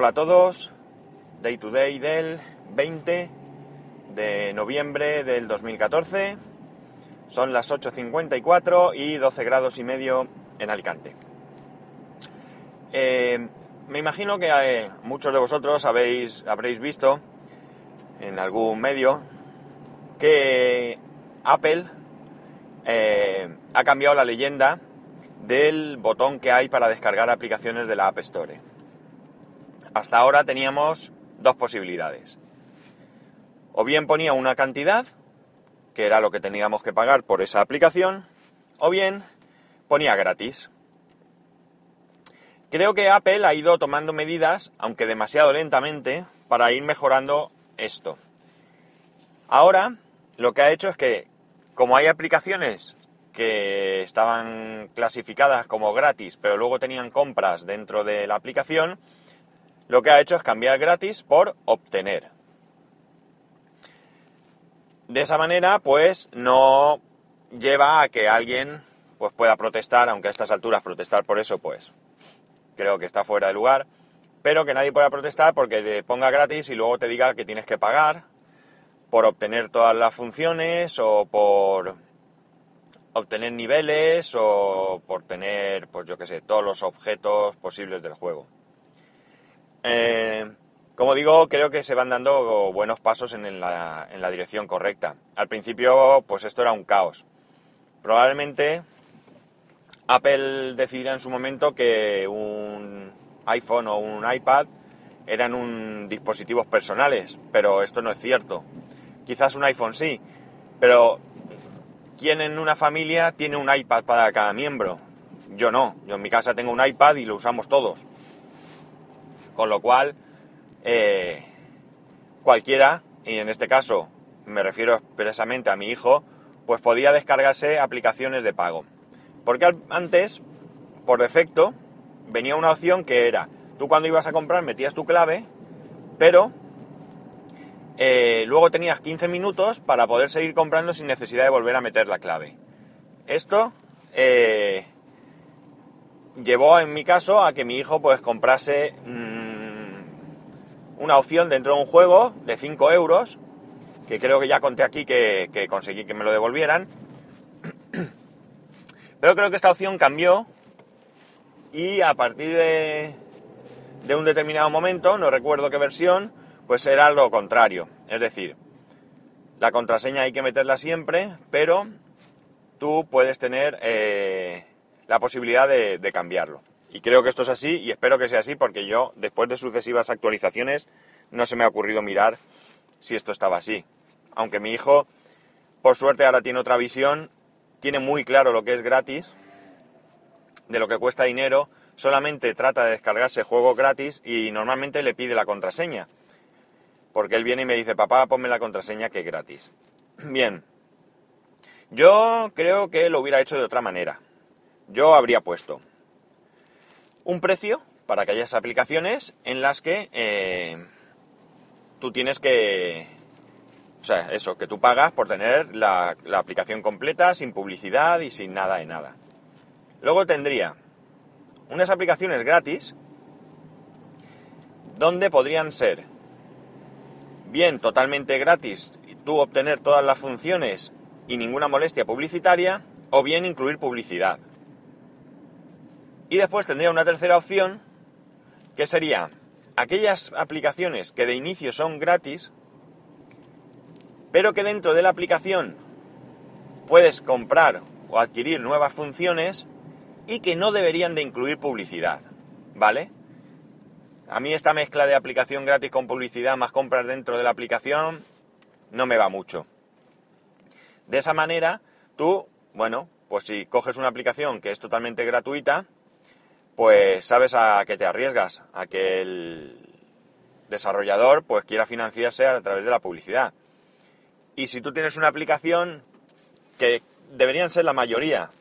Hola a todos, Day to Day del 20 de noviembre del 2014. Son las 8.54 y 12 grados y medio en Alicante. Eh, me imagino que eh, muchos de vosotros habéis, habréis visto en algún medio que Apple eh, ha cambiado la leyenda del botón que hay para descargar aplicaciones de la App Store. Hasta ahora teníamos dos posibilidades. O bien ponía una cantidad, que era lo que teníamos que pagar por esa aplicación, o bien ponía gratis. Creo que Apple ha ido tomando medidas, aunque demasiado lentamente, para ir mejorando esto. Ahora lo que ha hecho es que, como hay aplicaciones que estaban clasificadas como gratis, pero luego tenían compras dentro de la aplicación, lo que ha hecho es cambiar gratis por obtener. De esa manera, pues no lleva a que alguien pues pueda protestar, aunque a estas alturas protestar por eso, pues creo que está fuera de lugar, pero que nadie pueda protestar porque te ponga gratis y luego te diga que tienes que pagar por obtener todas las funciones o por obtener niveles o por tener, pues yo qué sé, todos los objetos posibles del juego. Eh, como digo, creo que se van dando buenos pasos en la, dirección correcta. Al principio, pues esto era un caos. Probablemente Apple decidirá en su momento que un iPhone o un iPad eran un dispositivos personales, pero esto no es cierto. Quizás un iPhone sí, pero ¿quién en una familia tiene un iPad para cada miembro? Yo no, yo en mi casa tengo un iPad y lo usamos todos. Con lo cual, eh, cualquiera, y en este caso me refiero expresamente a mi hijo, pues podía descargarse aplicaciones de pago. Porque antes, por defecto, venía una opción que era, tú cuando ibas a comprar metías tu clave, pero eh, luego tenías 15 minutos para poder seguir comprando sin necesidad de volver a meter la clave. Esto eh, llevó en mi caso a que mi hijo pues comprase mm, una opción dentro de un juego de 5 euros, que creo que ya conté aquí que, conseguí que me lo devolvieran. Pero creo que esta opción cambió y a partir de, de un determinado momento, no recuerdo qué versión, pues era lo contrario. Es decir, la contraseña hay que meterla siempre, pero tú puedes tener eh, la posibilidad de, cambiarlo. Y creo que esto es así y espero que sea así porque yo, después de sucesivas actualizaciones, no se me ha ocurrido mirar si esto estaba así. Aunque mi hijo, por suerte, ahora tiene otra visión, tiene muy claro lo que es gratis, de lo que cuesta dinero, solamente trata de descargarse juego gratis y normalmente le pide la contraseña porque él viene y me dice, papá, ponme la contraseña que es gratis. Bien, yo creo que lo hubiera hecho de otra manera. Yo habría puesto un precio para aquellas aplicaciones en las que eh, tú tienes que... O sea, eso, que tú pagas por tener la, la aplicación completa, sin publicidad y sin nada de nada. Luego tendría unas aplicaciones gratis donde podrían ser bien totalmente gratis y tú obtener todas las funciones y ninguna molestia publicitaria, o bien incluir publicidad. Y después tendría una tercera opción, que sería aquellas aplicaciones que de inicio son gratis, pero que dentro de la aplicación puedes comprar o adquirir nuevas funciones y que no deberían de incluir publicidad, ¿vale? A mí esta mezcla de aplicación gratis con publicidad más compras dentro de la aplicación no me va mucho. De esa manera, tú, bueno, pues si coges una aplicación que es totalmente gratuita, pues sabes a qué te arriesgas, a que el desarrollador pues quiera financiarse a través de la publicidad. Y si tú tienes una aplicación que deberían ser la mayoría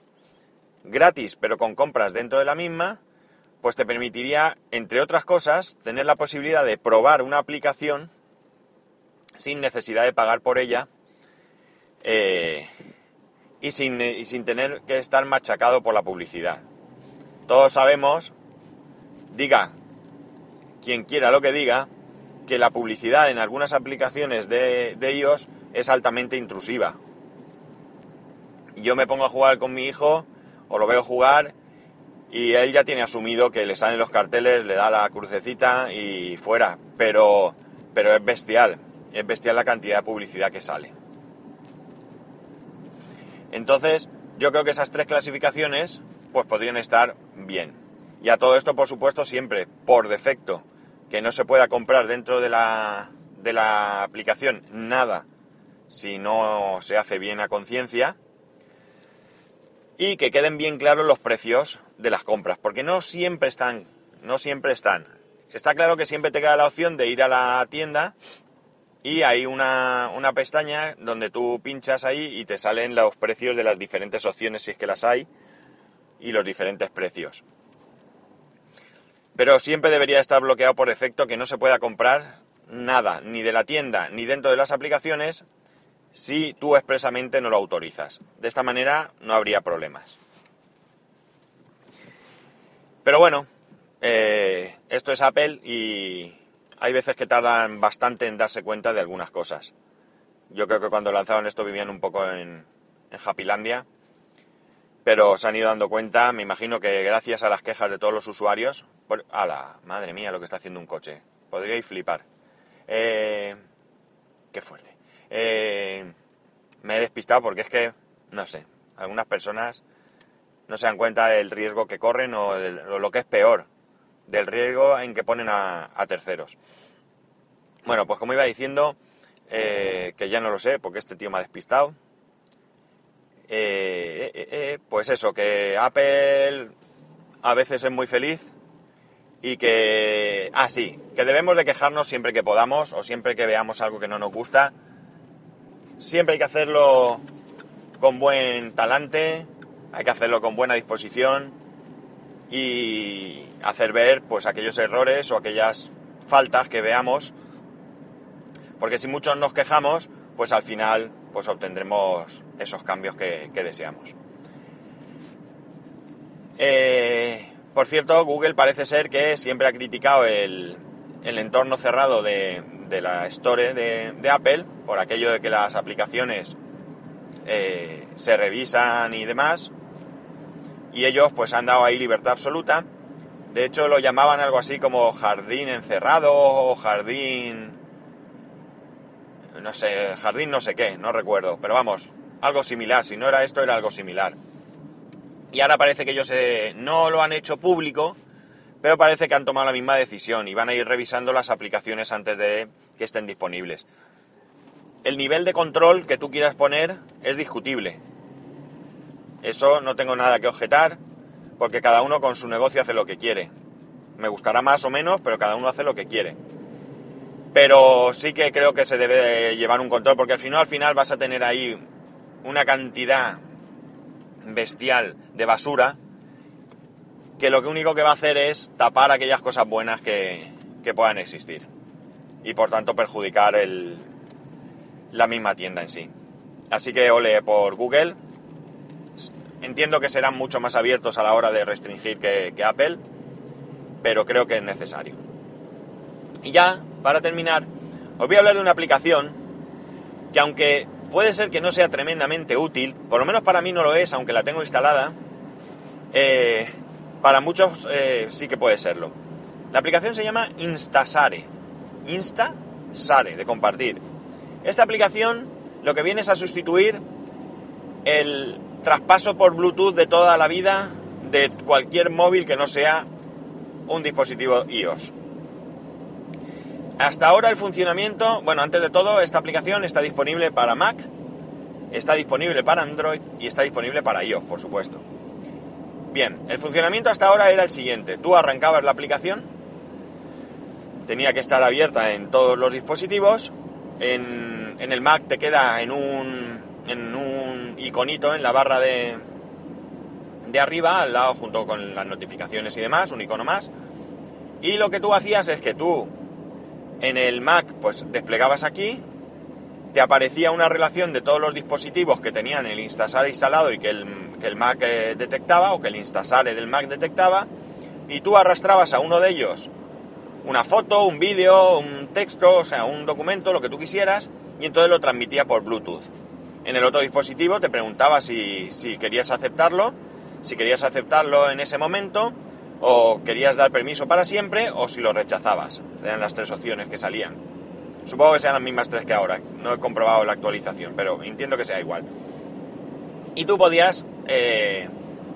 gratis, pero con compras dentro de la misma, pues te permitiría, entre otras cosas, tener la posibilidad de probar una aplicación sin necesidad de pagar por ella eh, y, sin, y sin tener que estar machacado por la publicidad. Todos sabemos, diga quien quiera lo que diga, que la publicidad en algunas aplicaciones de, de iOS es altamente intrusiva. Yo me pongo a jugar con mi hijo, o lo veo jugar, y él ya tiene asumido que le salen los carteles, le da la crucecita y fuera. Pero, pero es bestial, es bestial la cantidad de publicidad que sale. Entonces, yo creo que esas tres clasificaciones, pues podrían estar bien. Y a todo esto, por supuesto, siempre por defecto, que no se pueda comprar dentro de la, de la aplicación nada si no se hace bien a conciencia. Y que queden bien claros los precios de las compras, porque no siempre están, no siempre están. Está claro que siempre te queda la opción de ir a la tienda y hay una, una pestaña donde tú pinchas ahí y te salen los precios de las diferentes opciones, si es que las hay, y los diferentes precios. Pero siempre debería estar bloqueado por defecto que no se pueda comprar nada, ni de la tienda, ni dentro de las aplicaciones, si tú expresamente no lo autorizas. De esta manera no habría problemas. Pero bueno, eh, esto es Apple y hay veces que tardan bastante en darse cuenta de algunas cosas. Yo creo que cuando lanzaron esto vivían un poco en, en Happylandia, pero se han ido dando cuenta, me imagino que gracias a las quejas de todos los usuarios, por, la madre mía lo que está haciendo un coche, podríais flipar. Eh, qué fuerte. Eh, me he despistado porque es que, no sé, algunas personas no se dan cuenta del riesgo que corren o, lo que es peor, del riesgo en que ponen a, terceros. Bueno, pues como iba diciendo, eh, que ya no lo sé porque este tío me ha despistado. Eh, eh, pues eso, que Apple a veces es muy feliz y que... Ah, sí, que debemos de quejarnos siempre que podamos o siempre que veamos algo que no nos gusta. Siempre hay que hacerlo con buen talante, hay que hacerlo con buena disposición y hacer ver pues aquellos errores o aquellas faltas que veamos porque si muchos nos quejamos pues al final pues obtendremos esos cambios que, deseamos eh, por cierto Google parece ser que siempre ha criticado el, entorno cerrado de, la Store de, Apple por aquello de que las aplicaciones eh, se revisan y demás y ellos pues han dado ahí libertad absoluta. De hecho lo llamaban algo así como jardín encerrado o jardín... no sé, jardín no sé qué, no recuerdo, pero vamos, algo similar, si no era esto era algo similar. Y ahora parece que ellos eh, no lo han hecho público, pero parece que han tomado la misma decisión y van a ir revisando las aplicaciones antes de que estén disponibles. El nivel de control que tú quieras poner es discutible. Eso no tengo nada que objetar, porque cada uno con su negocio hace lo que quiere. Me gustará más o menos, pero cada uno hace lo que quiere. Pero sí que creo que se debe llevar un control, porque al final, al final vas a tener ahí una cantidad bestial de basura que lo único que va a hacer es tapar aquellas cosas buenas que, que puedan existir y por tanto perjudicar el, la misma tienda en sí. Así que ole por Google, Entiendo que serán mucho más abiertos a la hora de restringir que, Apple, pero creo que es necesario. Y ya, para terminar, os voy a hablar de una aplicación que aunque puede ser que no sea tremendamente útil, por lo menos para mí no lo es, aunque la tengo instalada, eh, para muchos eh, sí que puede serlo. La aplicación se llama Instasare. Instasare, de compartir. Esta aplicación lo que viene es a sustituir el traspaso por Bluetooth de toda la vida de cualquier móvil que no sea un dispositivo iOS. Hasta ahora el funcionamiento, bueno, antes de todo, esta aplicación está disponible para Mac, está disponible para Android y está disponible para iOS, por supuesto. Bien, el funcionamiento hasta ahora era el siguiente. Tú arrancabas la aplicación, tenía que estar abierta en todos los dispositivos, en, el Mac te queda en un, en un iconito en la barra de, de arriba, al lado junto con las notificaciones y demás, un icono más. Y lo que tú hacías es que tú en el Mac pues desplegabas aquí, te aparecía una relación de todos los dispositivos que tenían el Instasare instalado y que el, que el Mac eh, detectaba o que el Instasare del Mac detectaba y tú arrastrabas a uno de ellos una foto, un vídeo, un texto, o sea, un documento, lo que tú quisieras, y entonces lo transmitía por Bluetooth. En el otro dispositivo te preguntaba si, si querías aceptarlo, si querías aceptarlo en ese momento, o querías dar permiso para siempre, o si lo rechazabas. Eran las tres opciones que salían. Supongo que sean las mismas tres que ahora. No he comprobado la actualización, pero entiendo que sea igual. Y tú podías eh,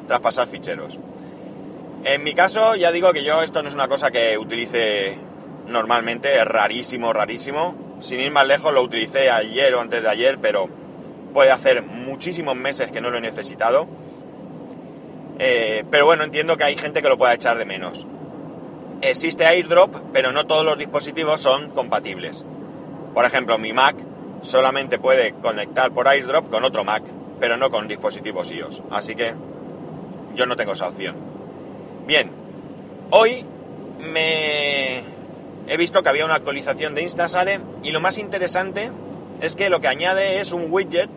traspasar ficheros. En mi caso, ya digo que yo esto no es una cosa que utilice normalmente, es rarísimo, rarísimo. Sin ir más lejos, lo utilicé ayer o antes de ayer, pero puede hacer muchísimos meses que no lo he necesitado. Eh, pero bueno, entiendo que hay gente que lo pueda echar de menos. Existe AirDrop, pero no todos los dispositivos son compatibles. Por ejemplo, mi Mac solamente puede conectar por AirDrop con otro Mac, pero no con dispositivos iOS. Así que yo no tengo esa opción. Bien, hoy me he visto que había una actualización de Instasare y lo más interesante es que lo que añade es un widget.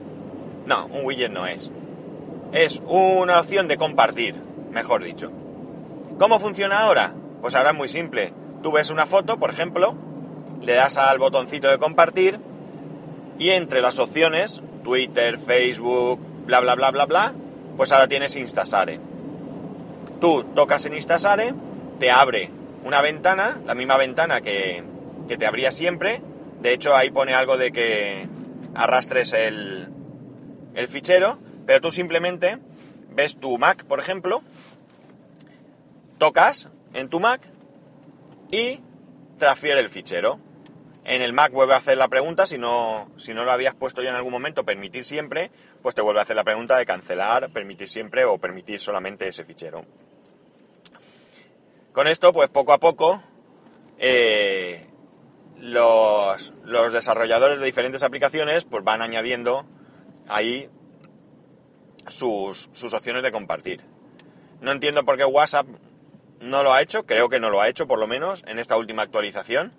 No, un widget no es. Es una opción de compartir, mejor dicho. ¿Cómo funciona ahora? Pues ahora es muy simple. Tú ves una foto, por ejemplo, le das al botoncito de compartir y entre las opciones, Twitter, Facebook, bla bla bla bla bla, pues ahora tienes Instasare tú tocas en Instasare, te abre una ventana, la misma ventana que, te abría siempre. De hecho, ahí pone algo de que arrastres el, el fichero, pero tú simplemente ves tu Mac, por ejemplo, tocas en tu Mac y transfiere el fichero. En el Mac vuelve a hacer la pregunta, si no, si no lo habías puesto ya en algún momento, permitir siempre, pues te vuelve a hacer la pregunta de cancelar, permitir siempre o permitir solamente ese fichero. Con esto, pues poco a poco, eh, los, desarrolladores de diferentes aplicaciones pues van añadiendo ahí sus, opciones de compartir. No entiendo por qué WhatsApp no lo ha hecho, creo que no lo ha hecho por lo menos en esta última actualización,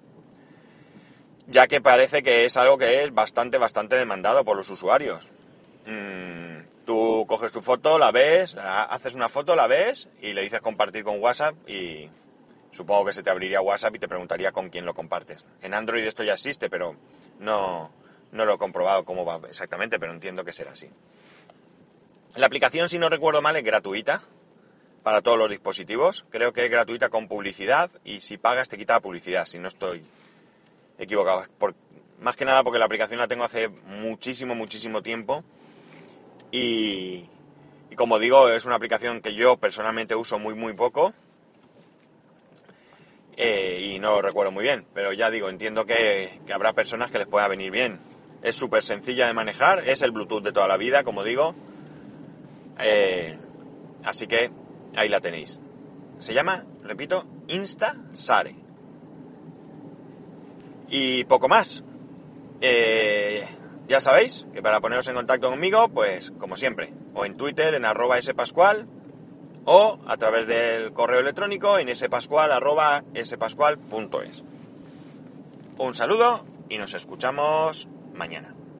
ya que parece que es algo que es bastante, bastante demandado por los usuarios. Mm, Tú coges tu foto, la ves, haces una foto, la ves y le dices compartir con WhatsApp y supongo que se te abriría WhatsApp y te preguntaría con quién lo compartes. En Android esto ya existe, pero no, no lo he comprobado cómo va exactamente, pero entiendo que será así. La aplicación, si no recuerdo mal, es gratuita para todos los dispositivos. Creo que es gratuita con publicidad y si pagas te quita la publicidad, si no estoy equivocado. más que nada porque la aplicación la tengo hace muchísimo, muchísimo tiempo y, como digo, es una aplicación que yo personalmente uso muy, muy poco. Eh, y no lo recuerdo muy bien, pero ya digo, entiendo que, habrá personas que les pueda venir bien. Es súper sencilla de manejar, es el Bluetooth de toda la vida, como digo. Eh, así que ahí la tenéis. Se llama, repito, Insta Sare. Y poco más. Eh, ya sabéis que para poneros en contacto conmigo, pues como siempre, o en Twitter en arroba spascual o a través del correo electrónico en spascual arroba spascual.es. Un saludo y nos escuchamos mañana.